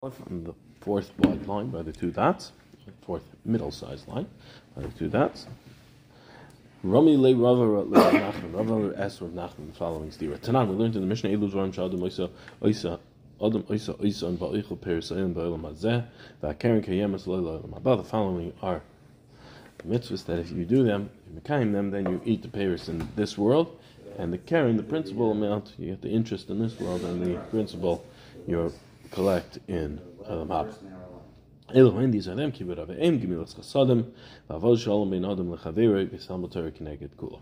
on the fourth wide line by the two dots, fourth middle-sized line by the two dots. Rami le Rava Nachman, Rava asked Rav Nachman the following stira. Tanan, we learned in the Mishnah, Elu Dvarim Shadam Oisa, Oisa, Adam Oisa, Oisa, and Ba'ichel Perisayim Ba'ilam Hazeh, Va'keren Kayemas Leila Ilam Haba. The following are the mitzvahs that if you do them, you mekayim them, then you eat the Paris in this world, and the Karen, the principal amount, you get the interest in this world, and the principal, you're collect in um, Haba. Torah kineged kula.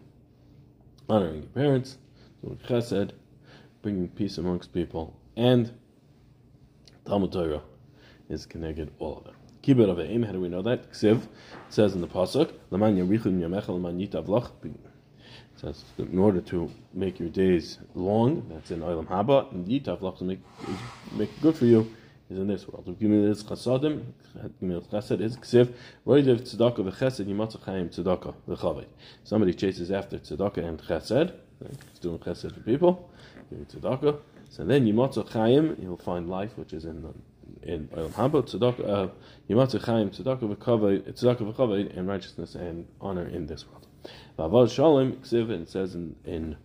Honoring your parents, doing chesed, bringing peace amongst people, and Talmud Torah is connected all of them. Kibbut aveim, how do we know that? Ksiv, says in the pasuk, says in order to make your days long, that's in Olam Haba, and yitavlach to make, make good for you, is in this world. Gimilas chasadim, gimilas chesed is ksiv. Roidev tzedakah v'chesed yimatzah chayim tzedakah v'chaved. Somebody chases after tzedakah and chesed. He's doing chesed for people, doing tzedakah. So then yimatzah chayim, you'll find life, which is in the, in Olam Haba tzedakah. Uh, yimatzah chayim tzedakah v'chaved, tzedakah v'chaved, and righteousness and honor in this world. V'avad shalom ksiv, and says in in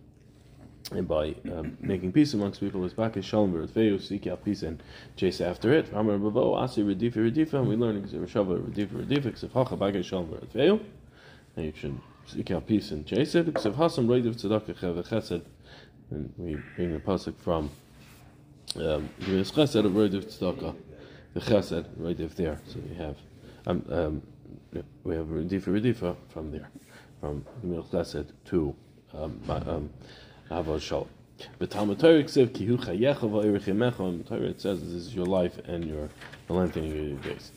and by um, making peace amongst people is back shalom v'rtveu, seek out peace and chase after it. Ramar bavo asi redifa redifa, and we learn reshava redifa redifa ksiv hacha back shalom v'rtveu, and you should seek out peace and chase it. Ksiv hasam reidiv tzedakah chesed, and we bring the pasuk from um, chesed of reidiv tzedakah, the chesed reidiv there. So we have um, um, we have redifa redifa from there, from chesed to um, um, Shalom. But Talmud Torah says, "Kihu chayecha va'irichimecha." Torah says, "This is your life and your the lengthening of your days."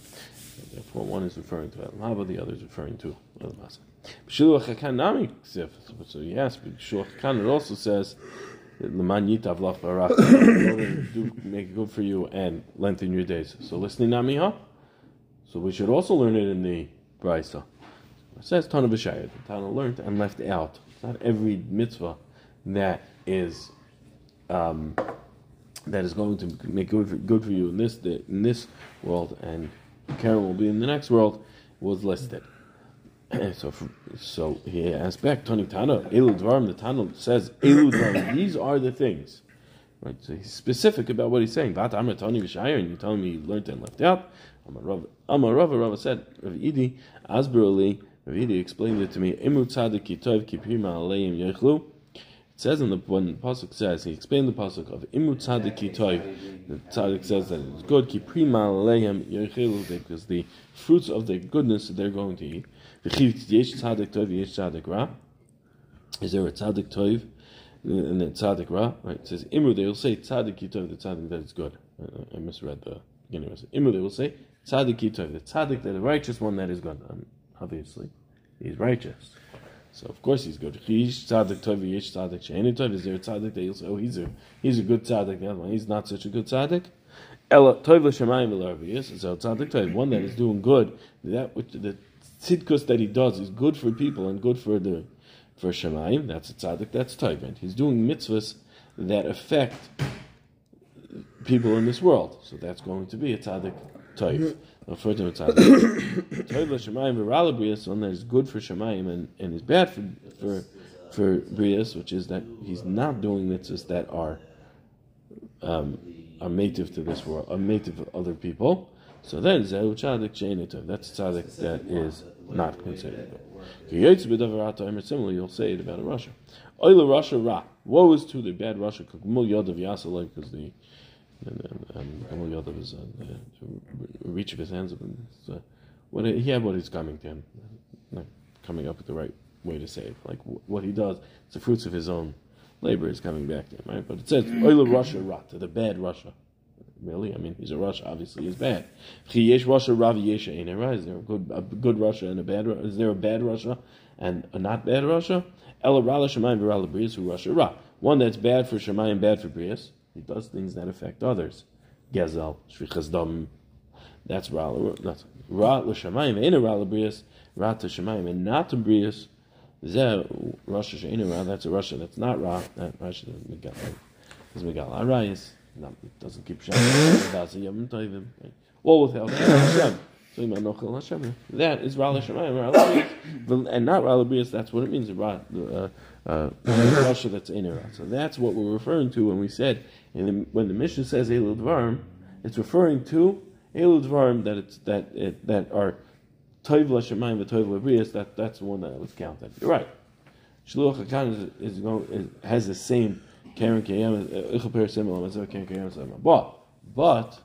Therefore, one is referring to Olam Haba, the other is referring to Elam Hasa. B'shiluach hakan nami. So yes, but B'shiluach hakan it also says, "L'man yitav lach barach." Do make it good for you and lengthen your days. So listening nami ha. So we should also learn it in the Brisa. It says Tana b'shayir. The Tana learned and left out. It's not every mitzvah that is um, that is going to make good for, good for you in this in this world, and Karen will be in the next world, was listed. so, for, so he asked back, Tani Tana, Elu Dvarim, the Tana says, Elu Dvarim, these are the things. Right, so he's specific about what he's saying. Vat Amr Tani V'Shayir, and you're telling me you learned and left out. Amar Rava, Rava said, Rav Idi, Asber Ali, Rav Idi explained it to me, Yechlu, it says in the when the pasuk says he explained the pasuk of imu tzadik toiv. The tzadik says that it's good kiprima aleim yerchelu because the fruits of the goodness they're going to eat. V'chiv yesh tzadik toiv yesh tzadik ra. Is there a tzadik toiv and then tzadik ra? Right? It says imu. They will say tzadik toiv the tzadik that is good. I misread the beginning. Imu. They will say tzadik toiv the tzadik that the righteous one that is good. Um, obviously, he's righteous. So of course he's good. He's tzaddik tov, yesh tzaddik she'eni tov. Is there a tzaddik that you'll say, oh, he's a he's a good tzaddik? The other one, he's not such a good tzaddik. Ela tov l'shemayim v'larviyas. So tzaddik tov, one that is doing good. That which the tzidkus that he does is good for people and good for the for shemayim. That's a tzaddik. That's tov. He's doing mitzvahs that affect people in this world. So that's going to be a tzaddik tov refer to as Shemayim Virala one that is good for Shemayim and, and is bad for for for Brias, which is that he's not doing mitzvahs that are um, are native to this world, are native to other people. So then Zehu Tzadik Sheinitiv. That's Tzadik that is not considered. Similarly, you'll say it about a Rasha. Oila Rasha Ra. Woe is to the bad Rasha. Because the and, and, and Yadav is uh, the reach of his hands. Uh, what he had what he's coming to him, like coming up with the right way to say it. Like what he does, it's the fruits of his own labor is coming back to him, right? But it says Oila Rasha Rat, the bad Rasha. Really, I mean, he's a Rasha. Obviously, he's bad. Yesh Rasha Ravi Yesha Is there a good, a good Rasha and a bad? Is there a bad Rasha and a not bad Rasha? Ela Rala Shemayim Virala Brias who Rasha Ra. One that's bad for Shemayim, bad for Brias. He does things that affect others. Gezel, shvichas dam. That's ra. That's ra l'shamayim. Ain't a ra l'brias. Ra to shamayim and not to brias. Zeh Rasha she'ena ra. That's a Rasha that's not ra. That Rasha is megal. Is megal arayis. No, it doesn't keep Tovim. All without Hashem. That is Rala Shemayim, and not Brias. That's what it means. Uh, uh, Rasha that's in Iran. So that's what we're referring to when we said the, when the mission says Elul Dvarim, it's referring to Elul Dvarim that it's that it, that are Toiv Lashemayim and Toiv Labrias. That that's the one that was counted. You're right. Shluach Hakan is, is, going, is, has the same Karen Kayam uh, Ichaper Simul Karen Kayam But but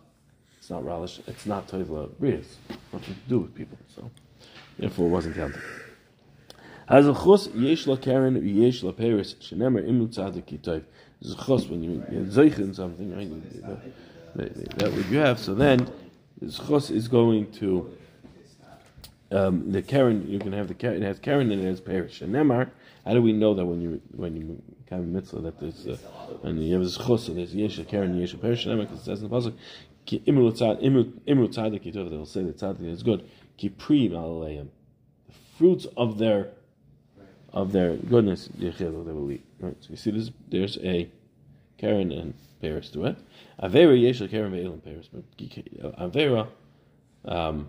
it's not relish. It's not Toiv Labrias. Nothing to do with people. So therefore, it wasn't counted. Has a chus yesh la karen yesh la peris shenemer imu tzadik a when you zeich in something, right? That, that what you have. So then, chus is going to um, the karen. You can have the karen. It has karen and it has peris. Shenemar. How do we know that when you when you have a mitzvah that there's uh, and you have this chus and there's yesh la karen yesh la peris shenemar because it says in the pasuk imru tzadik kitayv. They'll say that tzadik is good. Alayim. The fruits of their of their goodness, they will eat. Right. So you see, this, there's a Karen and Paris to it. Avera yeshel Karen ve'elim Paris, but uh, Avera, um,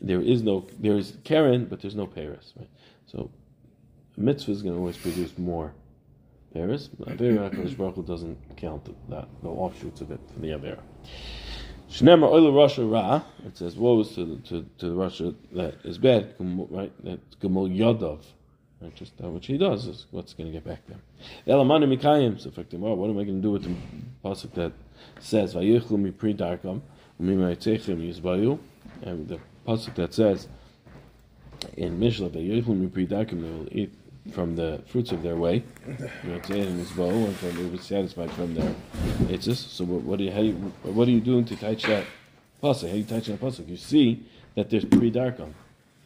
there is no there is Karen, but there's no Paris. Right. So mitzvah is going to always produce more Paris. Avera Hakadosh Baruch Hu doesn't count that the offshoots of it from the Avera. Shnema oil Rasha ra. It says woes to the, to, to the Rasha that is bad. Right. That's Gemol Yodov. Right, just that which he does is what's going to get back there. Elamani mikayim. So, well, oh, what am I going to do with the pasuk that says vayichlu mi pri darkam umimayitzechem yizbayu, and the pasuk that says in Mishnah vayichlu mi pri darkam they will eat from the fruits of their way. and from they will be satisfied from their itzis. So, what, what, are you, how you, what are you doing to touch that pasuk? How are you touching that pasuk? You see that there's pri darkam.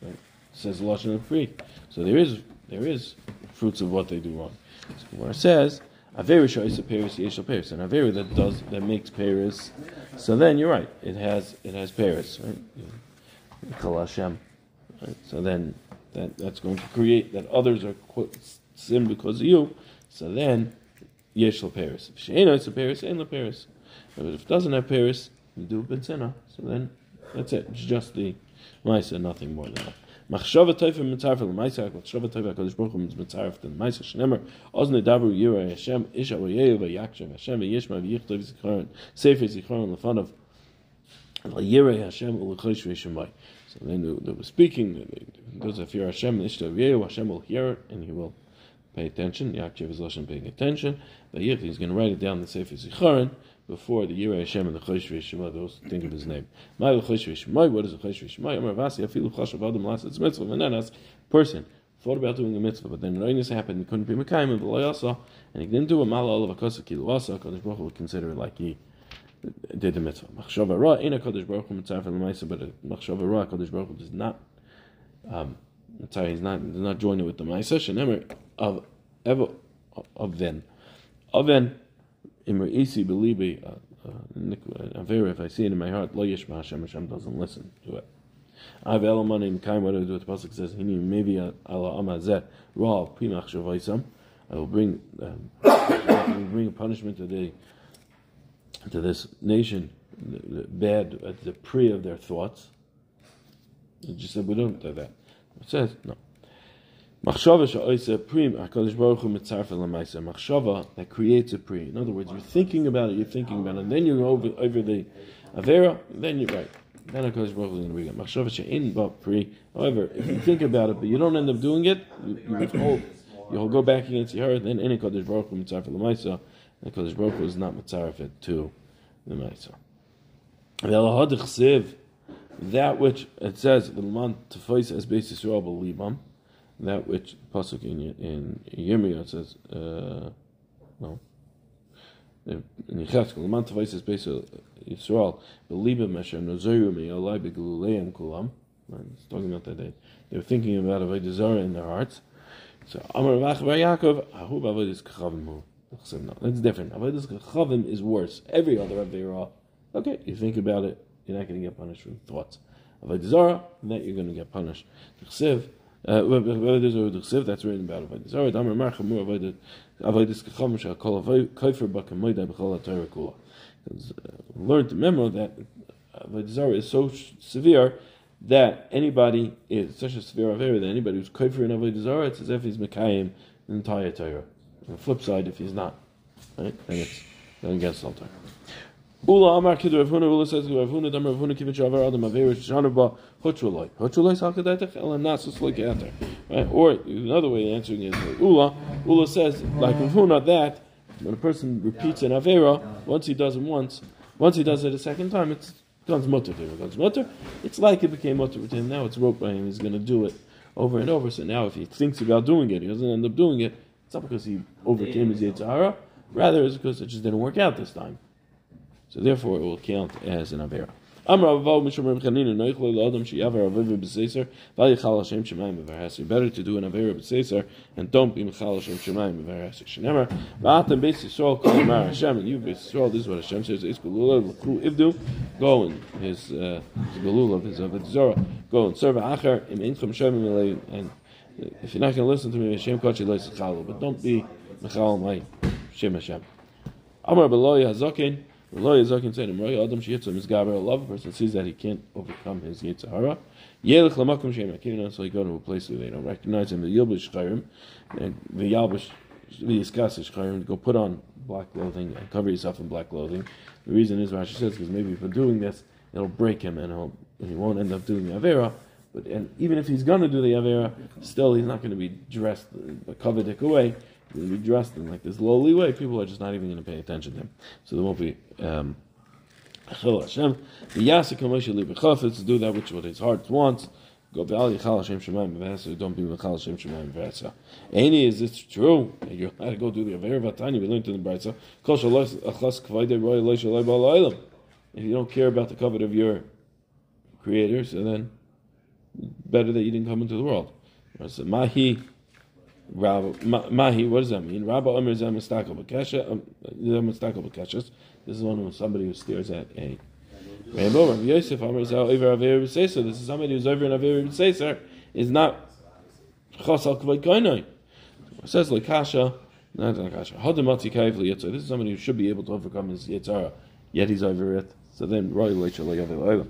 Right? It says lashon of pri. So there is there is fruits of what they do wrong. So it says Avera Shaisa Paris Yeshel Paris, and Avera that does that makes Paris. So then you're right. It has it has Paris, right? Kol Hashem. Right? So then that that's going to create that others are sin because of you. So then Yeshel Paris. If Sheina it's a Paris, ain't Paris. But if it doesn't have Paris, you do Benzina. So then that's it. It's just the Maisa, nothing more than that. Machshava toifa mitzarf el ma'isa, machshava toifa HaKadosh Baruch Hu mitzarf the ma'isa shnemer, oz nedavu yira Hashem, isha v'yeyu v'yakshav Hashem v'yishma v'yichtov zikaron, sefer zikaron lefanav, yira Hashem u'lechosh v'yishemai. So then they were speaking, those that fear Hashem, ishta v'yeyu, Hashem will hear it, and he will pay attention. Yaakov is Lashon paying attention. V'yich, he's going to write it down the sefer zikaron, before the Yireh Hashem and the Chosh V'Shema, those think of his name. My Chosh V'Shema, what is a Chosh V'Shema? Amar Vasi, Afilu Chosh Adam Las, it's mitzvah. Menanas, person thought about doing a mitzvah, but then Reinis happened, he couldn't be Mekayim, and V'Layasa, and he didn't do a Mala Olav HaKosa Kilu Asa, Kodesh Baruch would consider it like he did the mitzvah. Machshava Ra, in a Kodesh Baruch Hu Mitzvah L'Maisa, but a Machshava Ra, Kodesh Baruch does not, um, sorry, he's not, does not join it with the Maisa, Shenemer, of, ever, of then. Of then, Imr Belibi, uh, Avera, if I see it in my heart, Lo Yishma Hashem, Hashem doesn't listen to it. I've Elamani in Kaim, what do I do the Pasuk says, Hini, maybe Allah Amazet, Ra, Primach Shavaisam, I will bring, um, bring a punishment to the, to this nation, the bad, at the pre of their thoughts. It just said, we don't do that. It says, no. Machshava she'oisa prim, HaKadosh Baruch Hu mitzarfa l'maisa. Machshava that creates a pri. In other words, you're thinking about it, you're thinking about it, and then you are over, over the Avera, then you're right. Then HaKadosh Baruch Hu is going to bring it. Machshava she'in ba pri. However, if you think about it, but you don't end up doing it, you, you withhold, you'll go back against your heart, then any HaKadosh Baruch Hu mitzarfa l'maisa, and HaKadosh Baruch Hu is not mitzarfa to the maisa. That which it says, the man tefais as basis Yisrael b'libam, that which pasuk in in Yirmiyah says uh, no. In Yecheskel, the month of Isis based Yisrael, believe Mesher Nozeru me Olai beGaluleim Kulam. It's talking about that day. They were thinking about Avodah Zarah in their hearts. So Amar Vach Yaakov, Ahu Avodah Kachavim No, that's different. Avodah Kachavim is worse. Every other Avodah, okay, you think about it, you're not going to get punished for thoughts. Avodah Zarah, that you're going to get punished. Chsev, uh, that's written about Avodah Zarah. Damar Mar Chamur Avodah Avodah Kacham Shal Kol Kofer Bakamoida B'Chol HaTorah Kula. Uh, learned the memo that avodah is so severe that anybody is such a severe avera that anybody who's kofer in avodah it's as if he's mekayim the entire Torah. The flip side, if he's not, right, then it's going against all Torah. Ula Amar Kidu Rav Huna Ula says Rav Huna Dam Rav Huna Kivit Shavar Adam Averish Shanaba Hutruloi Hutruloi Sakadetech Ela Nasus Loikater right or another way of answering is Ula Ula says like Rav Huna that when a person repeats an Avera once he does it once once he does it a second time it's becomes mutter him. It becomes mutter. It's like it became mutter to him. Now it's rope by him. He's going to do it over and over. So now if he thinks about doing it, he doesn't end up doing it. It's not because he overcame his Yitzhara. Rather, it's because it just didn't work out this time. So therefore, it will count as an Avera. Better to do an Avera B'Seiser and don't be Michal Hashem Shemayim. Shenemer V'Atem Beis Yisrael Kol Mar Hashem and you Beis Yisrael. This is what Hashem says. Is Galula L'Kru Ivdu. Go and his uh, Galula of his. Go and serve Acher Im Shemim and if you're not going to listen to me, Hashem Lois. But don't be Michal My Shem Hashem. Hazakin. Lo Yizakin said, "Imroi Adam sheyitzum is gaber love." A person sees that he can't overcome his yitzhara. Yelech lamakum sheim akivna, so he go to a place where they don't recognize him. The yilbish chayrim, and the yalbish v'yiskas chayrim, go put on black clothing and cover yourself in black clothing. The reason is Rashi says because maybe for doing this, it'll break him and, he'll, and he won't end up doing the avera. But and even if he's going to do the avera, still he's not going to be dressed uh, covered away going to be dressed in like this lowly way, people are just not even going to pay attention to him. So there won't be. Um, Hashem, the Yasik to do that which what his heart wants. Go Be'al Yichal Hashem Shemaim B'Vesa, don't be Yichal Hashem. Any, is this true? You had to go do the Aver Vatani, we learned in the Brisa, If you don't care about the covet of your creator, so then better that you didn't come into the world. So Mahi Rabba, Mahi, what does that mean? Rabba Omer Zem Mistakal B'Kesha, um, This is one of somebody who stares at a rainbow. Rabbi Yosef Omer Zel Over Aver B'Seser. This is somebody who's over an Aver B'Seser, is not Chosal Kvod Koinoi. It says like Kasha, not like Kasha. Hadamati Kaif Yitzhar. This is somebody who should be able to overcome his Yitzhara, yet he's over it. So then, Roy Leichel Le'Yav Eloilam.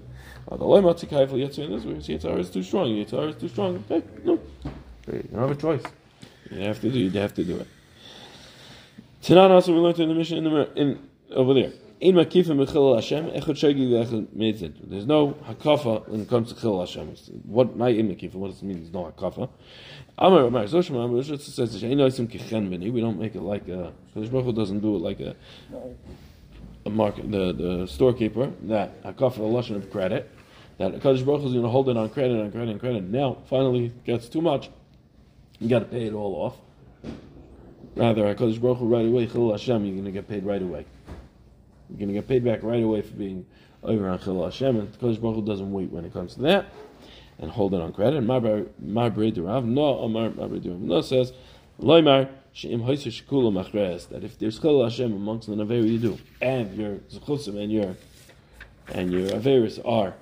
The Loimati Kaif Yitzhar, in this way, Yitzhara is too strong. Yitzhara is too strong. Okay, no. You don't have a choice. You have to do. You have to do it. Tonight also we learned in the mission in, the, in over there. There's no hakafa when it comes to chil Hashem. What my im makif? What does it mean? There's no hakafa. Amar Amar Zoshim Amar says We don't make it like a. Because Baruch Hu doesn't do it like a. A market, the the storekeeper that hakafa the lashon of credit. That Kadosh Baruch Hu is going to hold it on credit, on credit, on credit. Now finally gets too much you got to pay it all off. Rather, Hakadosh Baruch Hu right away, Chil Hashem, you're going to get paid right away. You're going to get paid back right away for being over on Chil Hashem, and Hakadosh Baruch Hu doesn't wait when it comes to that, and hold it on credit. My Durav, no, my Bray Durav, no says, Loimar, Sheim Hoyser Shekula Machres, that if there's Chil Hashem amongst the Naveru you do, and your Zechusim and your and your Averis are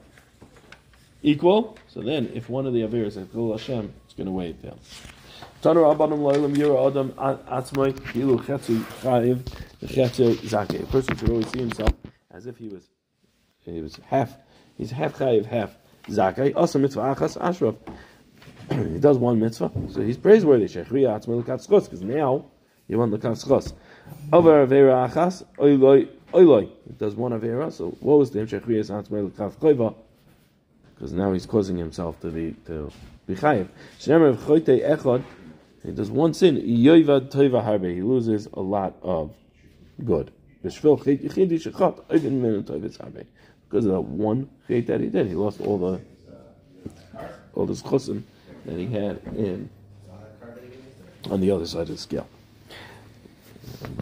equal, so then if one of the Averis is Chil Hashem, it's going to weigh it down. Tanu Rabbanim Loilam Yira Adam Atzmai Kilu Chetzu Chayiv Chetzu Zake. A person should always see himself as if he was he was half he's half Chayiv, half Zake. Also mitzvah Achas Ashraf. he does one mitzvah, so he's praiseworthy. Shechriya Atzmai Schos, because now you want Lekat Schos. Over Avera Achas Oiloi Oiloi. He does one Avera, so what was the Shechriya Atzmai Lekat Choiva? Because now he's causing himself to be to be chayiv. Shnemer Choite Echad he does one sin, yoivad toiva harbe. He loses a lot of good. Because of that one chait that he did, he lost all the all this chusim that he had in on the other side of the scale.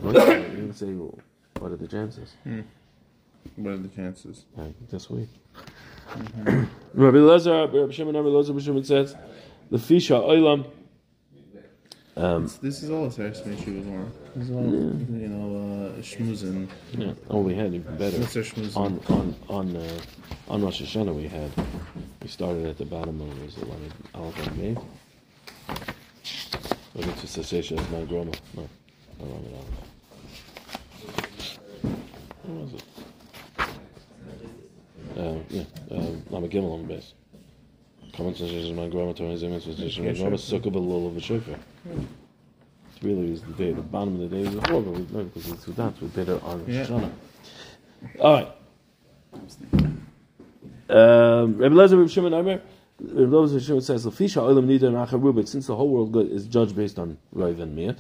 You say, well, what are the chances? Hmm. What are the chances? Uh, this week. Mm-hmm. Rabbi Lezer, Rabbi Shimon, Rabbi Lezer, Rabbi Shimon says, the fisha oilam um, this is all a Smith she was on. This is all, yeah. you know, uh, schmoozing. Yeah. Oh, we had even better. Mr. On on on uh, on Rosh Hashanah, we had we started at the bottom of was it one Aleph and May. Look at the cessation of my grandma. No, no, no, no. What was it? uh, yeah, uh, Lama Gimel on the base. Comment says my grandma to his image was my grandma suck up a little of. It really is the day, the bottom of the day is the horrible, we know because it's that we did it on. Shoshana. All right. Um, Rabbi Lezer, Rabbi Shimon Omer, Rabbi Lezer, Rabbi Shimon says, "Lefisha olam nidar nachar rubit." Since the whole world good is judged based on Rav and Miyat,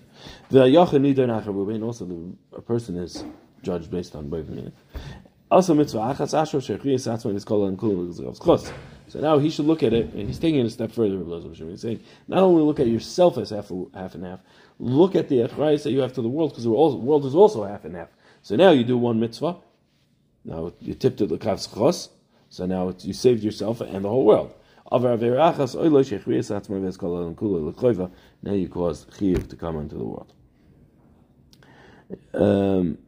the yachar nidar nachar rubit, and also the, a person is judged based on Rav and Miyat. Also mitzvah achas asher shechiyas atzman is called unkul chos. So now he should look at it, and he's taking it a step further. He's saying not only look at yourself as half, half and half, look at the achrayas that you have to the world, because the world is also half and half. So now you do one mitzvah. Now you tipped it the kavs chos. So now you saved yourself and the whole world. Now you caused chiyuv to come into the world. Um,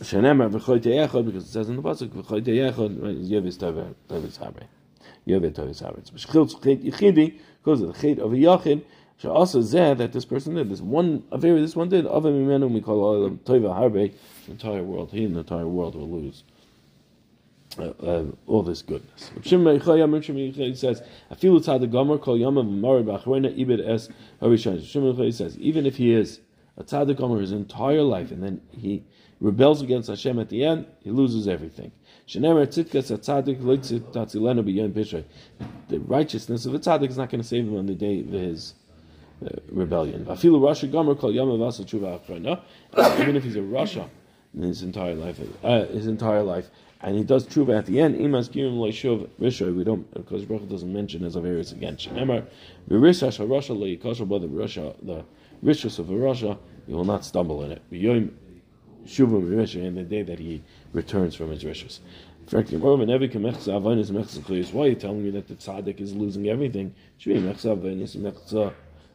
Shenemar v'choy te'echad, because it says in the pasuk v'choy te'echad, right, yevis tovis habre. Yevis tovis habre. It's b'shchil chet yichidi, because of the chet of a yachid, so also zeh that this person did this one aver this one did a mimenu we call olam tova harbe the entire world he and the entire world will lose uh, uh, all this goodness. Shimon says, "Afilu tzad gomer kol yama v'marid b'achroina ibed es harishon." Shimon says, even if he is a tzaddik gomer his entire life, and then he rebels against Hashem at the end, he loses everything. The righteousness of a tzaddik is not going to save him on the day of his uh, rebellion. Even if he's a Rasha in his entire life, uh, his entire life, and he does tshuva at the end. We don't because Baruch doesn't mention as Averis again. Shenemar v'rishash harasha Rasha, the rishus of a Rasha, he will not stumble in it. In the day that he returns from his rishus. Why are you telling me that the tzaddik is losing everything? At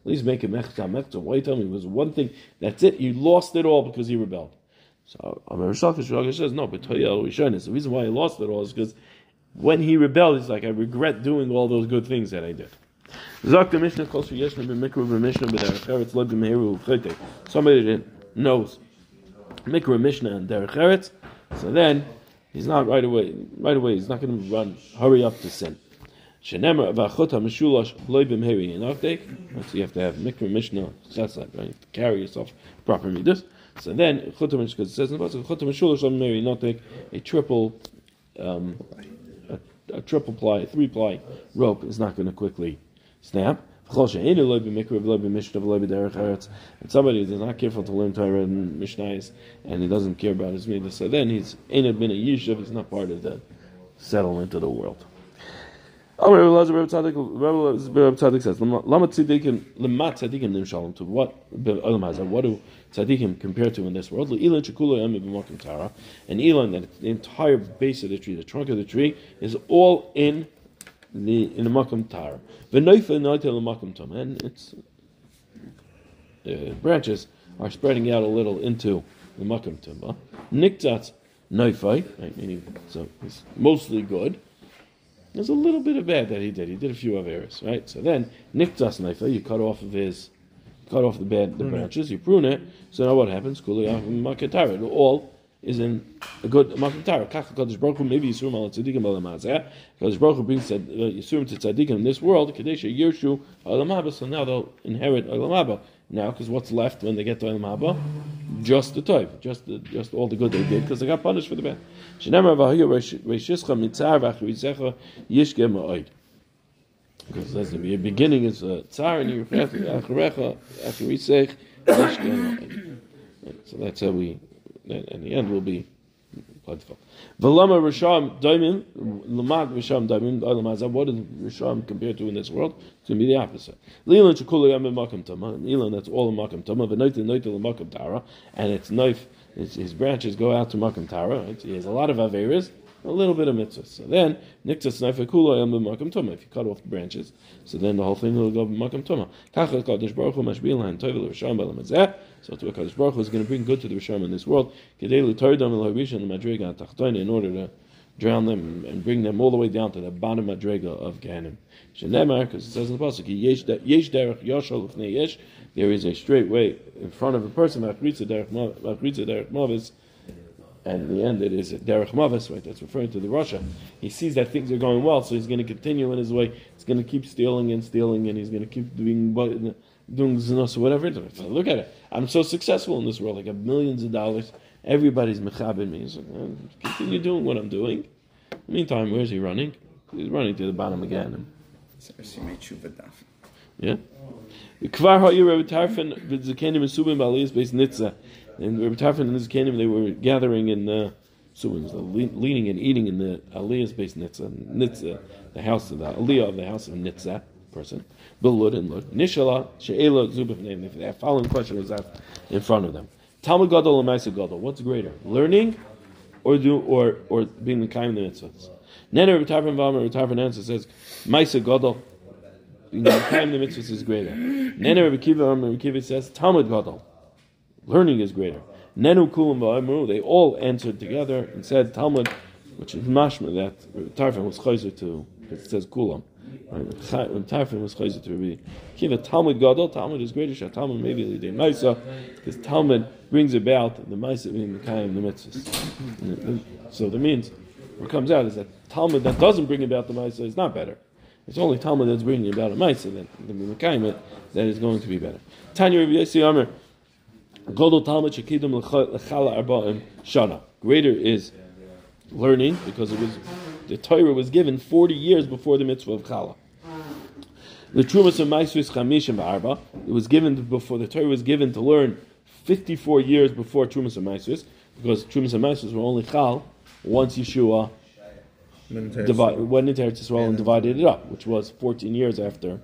least make it mechza mechza. Why are you telling me it was one thing? That's it. You lost it all because he rebelled. So Amar Shakish Shakish says no, but Toyel Rishonis. The reason why he lost it all is because when he rebelled, he's like, I regret doing all those good things that I did. Zok the Mishnah calls for Yeshna b'mikra b'mishnah b'derech eretz lo b'meheru v'chayte. Somebody that knows mikra mishnah and derech eretz, so then he's not right away. Right away, he's not going to run, hurry up to sin. Shenemar v'achota mishulash loy b'meheri inakdek. So you have to have mikra mishnah chesed, right? You to carry yourself proper midas. So then, because it says in the pasuk, chutam shulash may not take a triple, um, a, a triple ply, a three ply rope is not going to quickly snap. And somebody who's not careful to learn Torah and Mishnayos, and he doesn't care about his midas, so then he's ain't been a yishuv. He's not part of the settlement of the world. Rabbi Elazar, Rabbi Tzaddik, says, "Lama tzaddikim, lama tzaddikim to what? What do tzaddikim compare to in this world? And Elon the entire base of the tree, the trunk of the tree, is all in the in the makom tara. V'noifa noita l'makom tom, and its uh, branches are spreading out a little into the makom tom. Niktat noifai, right, meaning so it's mostly good. There's a little bit of bad that he did. He did a few averis, right? So then, niktas naifa, you cut off of his, cut off the bad, the branches, you prune it. So now what happens? Kuli makatara. All is in a good makatara. Kach Kadosh Baruch Hu maybe Yisurim al tzadikim alamazeh. Kadosh Baruch Hu brings Yisurim to tzadikim in this world. Kadesha Yershu alamaba. So now they'll inherit alamaba. Now, because what's left when they get to alamaba? Just the toiv, just the, just all the good they did, because they got punished for the bad. Shenemar v'hayu reishischa mitzar v'achrizecha yishge ma'oid. Because that's the beginning is uh, tsar and acharecha acharizech yishge ma'oid. So that's how we, in the end, will be plentiful. V'lama risham daimim lamad risham daimim alamazah. What is risham compared to in this world? It's going to be the opposite. Leland shekulu yam makam tama. Leland that's all in makam tama. V'noita noita l'makam tara, and its knife, its, his branches go out to makam tara. Right? He has a lot of averas. A little bit of mitzvahs. So then, niktas knife kula yam makam tama. If you cut off the branches, so then the whole thing will go makam tama. Kachas kadosh baruch hu mashbil han toivel risham balamazeh. So to Hakadosh Baruch Hu is going to bring good to the Rishon in this world. In order to drown them and bring them all the way down to the bottom madrega of Gehenim. Shenemar, because it says in the pasuk, yesh derech ufnei yesh. There is a straight way in front of a person. Machritza derech mavis. And in the end it is Derech Mavis, right? That's referring to the Rasha. He sees that things are going well, so he's going to continue in his way. He's going to keep stealing and stealing, and he's going to keep doing doing or whatever. Look at it. I'm so successful in this world. I got millions of dollars. Everybody's mechabbing me. He's like, continue doing what I'm doing. Meantime, where's he running? He's running to the bottom again. Yeah. Kvar ha'ir Rebbe Tarfon v'zakenim esubim b'aliyas beis nitza. And Rebbe Tarfon and the zakenim, they were gathering in the uh, subim, so leaning and eating in the aliyas base Nitzah, Nitza, the house of the aliyah of the house of nitza person. Bilud and Lud. Nishala she'ela zubif name. The following question was asked in front of them. Talmud Gadol or Maisa Gadol? What's greater, learning or do or or being the kind of the mitzvahs? Nene Rebbe Tarfon Valmer Rebbe Tarfon answer says Maisa Gadol being the time the mitzvahs is greater. Nene Rabbi Kiva, Rabbi Kiva says Talmud Gadol, learning is greater. Nenu Kulam they all answered together and said Talmud, which is mashma that Tarfon was chayzer to, it says Kulam. Right? Tarfon was chayzer to Rabbi Kiva. Talmud Gadol, Talmud is greater. Talmud maybe the Maisa, because Talmud brings about the Maisa being the of the mitzvahs. So that means what comes out is that Talmud that doesn't bring about the Maisa is not better. It's only Talmud that's bringing about a Maisa that the Mekayim that is going to be better. Tanya Rabbi Yossi Amr, Godol Talmud Shekidum Lechala Arba'im Shana. Greater is learning because it was the Torah was given 40 years before the mitzvah of Chala. The Trumas of Maisvis Chamishim Arba, it was given before the Torah was given to learn 54 years before Trumas of Maisvis, because Trumas of Maisvis were only Chal once Yeshua divide, went into Eretz Yisrael and divided it up, which was 14 years after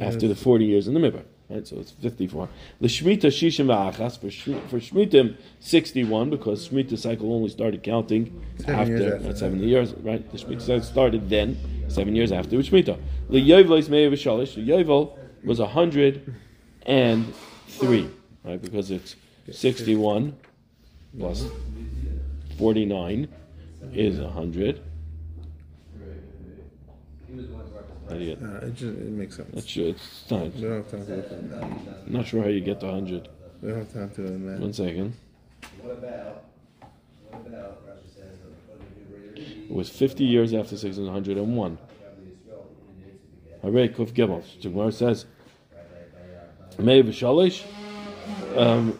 after the 40 years in the Midbar. Right, so it's 54. The Shemitah Shishim V'achas, for, for Shemitah, 61, because Shemitah cycle only started counting seven after, years after. Uh, 70 years, right? The Shemitah cycle started then, seven years after the Shemitah. The Yovel is May of Shalish. the Yovel was 103, right? Because it's 61 plus 49 is 100 Idiot. Uh, it, just, it makes sense. It's, it's not. We don't have time to look at that. I'm not sure how you get to hundred. We don't have time to imagine. One second. What about? What about? It was 50 years after 601. Hooray, Kuf Gimel. Gemara says, May V'shalish. Um,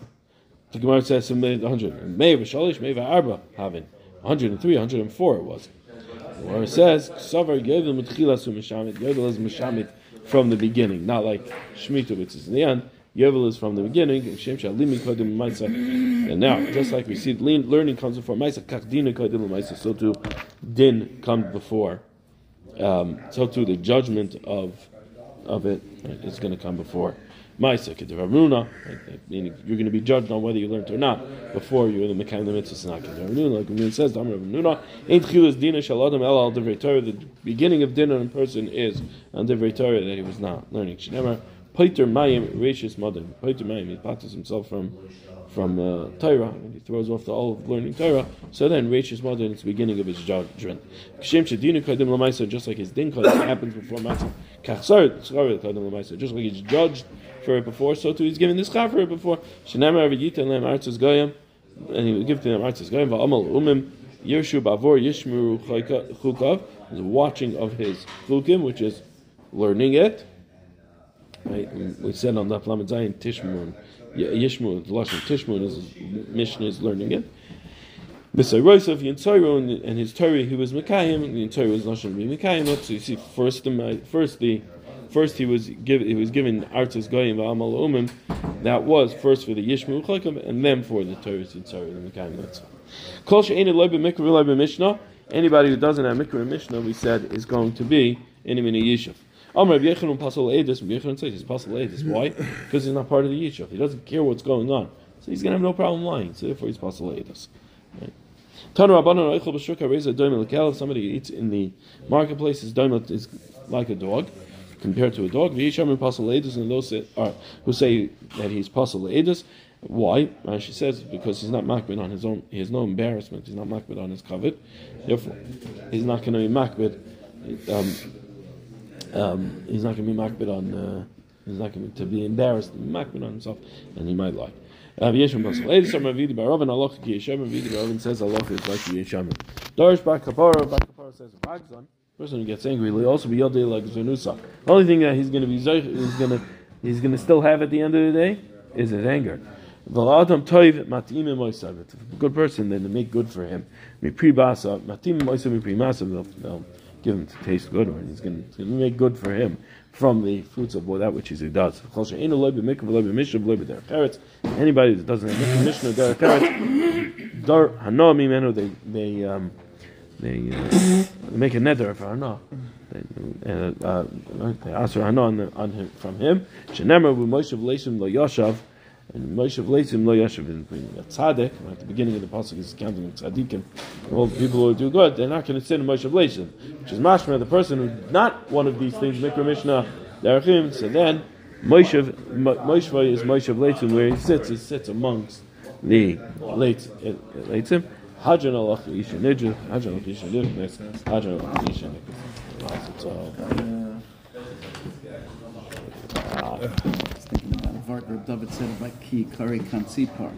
the Gemara says 100. May V'shalish, May V'arba having. 103, 104 it was. Where it says, Savar Yodel Mutchilasu Mishamit, Yodel is Mishamit from the beginning, not like Shemitah, which is in the end. Yovel is from the beginning. And now, just like we see, learning comes before Maisa. Kakdina kodim Maisa. So too, din comes before. Um, so too, the judgment of of it right, going to come before. Maisa Kedavaruna, meaning you're going to be judged on whether you learned or not before you're in the Mekayim the Mitzvah not Kedavaruna. Like Ramun says, Damar Rav Hamnuna, Ain't Chilas Dina Shaladam El Al Divrei. The beginning of dinner in person is on Divrei Torah that he was not learning. Shenemar Peter Mayim Rashis Madim. Peter Mayim he patas himself from from uh, Torah, and he throws off the all of learning Torah. So then, Rachis Mother, it's the beginning of his judgment. Just like his din happens before Matzah. Just like he's judged for it before, so too he's given this chaf for it before. Shenamar v'yita lem artzes goyim, and he would give to them artzes goyim va'amal umim yirshu bavor yishmuru chukav, is watching of his chukim, which is learning it. Right? We said on the Lamed Zayin Tishmun, Yishmu, the lashon Tishmun is mission is learning it. Mr. Roisov Yintayro and his Torah he was Mekayim, and the Torah was lashon Mekayim. So you see, first the first the First, he was given he was given artis goyim v'amal umim. That was first for the yishmu chakim, and then for the Torah Tzara, the Mekayim. Kol b'mishnah. Anybody who doesn't have mikra and mishnah, we said, is going to be in a yishuv. Amr Rav Yechon Pasal Edis. Rav Yechon says he's Pasal Edis. Why? Because he's not part of the yishuv. He doesn't care what's going on, so he's going to have no problem lying. So therefore, he's Pasal Edis. Right? Somebody eats in the marketplace, is like a dog compared to a dog. V'yisham and edus, and those are, who say that he's pasal edus. Why? And she says because he's not makbid on his own. He has no embarrassment. He's not makbid on his kavod. Therefore, he's not going to be makbid. Um, um, he's not going to be makbid on. Uh, he's not going to be embarrassed, makbid on himself, and he might lie. Uh, Yeshua Pasuk. Ladies Shem Ravidi Baravin Allah Ki Yeshem Ravidi Baravin says Allah is like Yeshem. Darish Bar Kapara Bar Kapara says Ragzon. Person who gets angry will also be Yodei like Zanusa. The only thing that he's going to be he's going to he's going to still have at the end of the day is his anger. If a good person, then to make good for him. They'll give him to taste good, or he's going to make good for him from the fruits of that which he does. Anybody that doesn't have eretz, dar hana mimenu, they they um, they, uh, they make a nether for hana. They uh, ask for hana on, on him, from him. Shenemar b'moshe v'leishim lo yoshav. And Moshe Vleisim lo yashav in tzaddik. At the beginning of the pasuk is counting tzaddikim. All the people who do good, they're not going to sin Moshe Vleisim, which is mashma, the person who's not one of these things. Mikra Mishnah derechim. So then Moshe Moshe is Moshe Vleisim, where he sits. He sits amongst the leitzim. Hajan alach isha nidju. Hajan alach isha nidju. Hajan alach isha Vart Reb David said about Ki Kari Kansipar.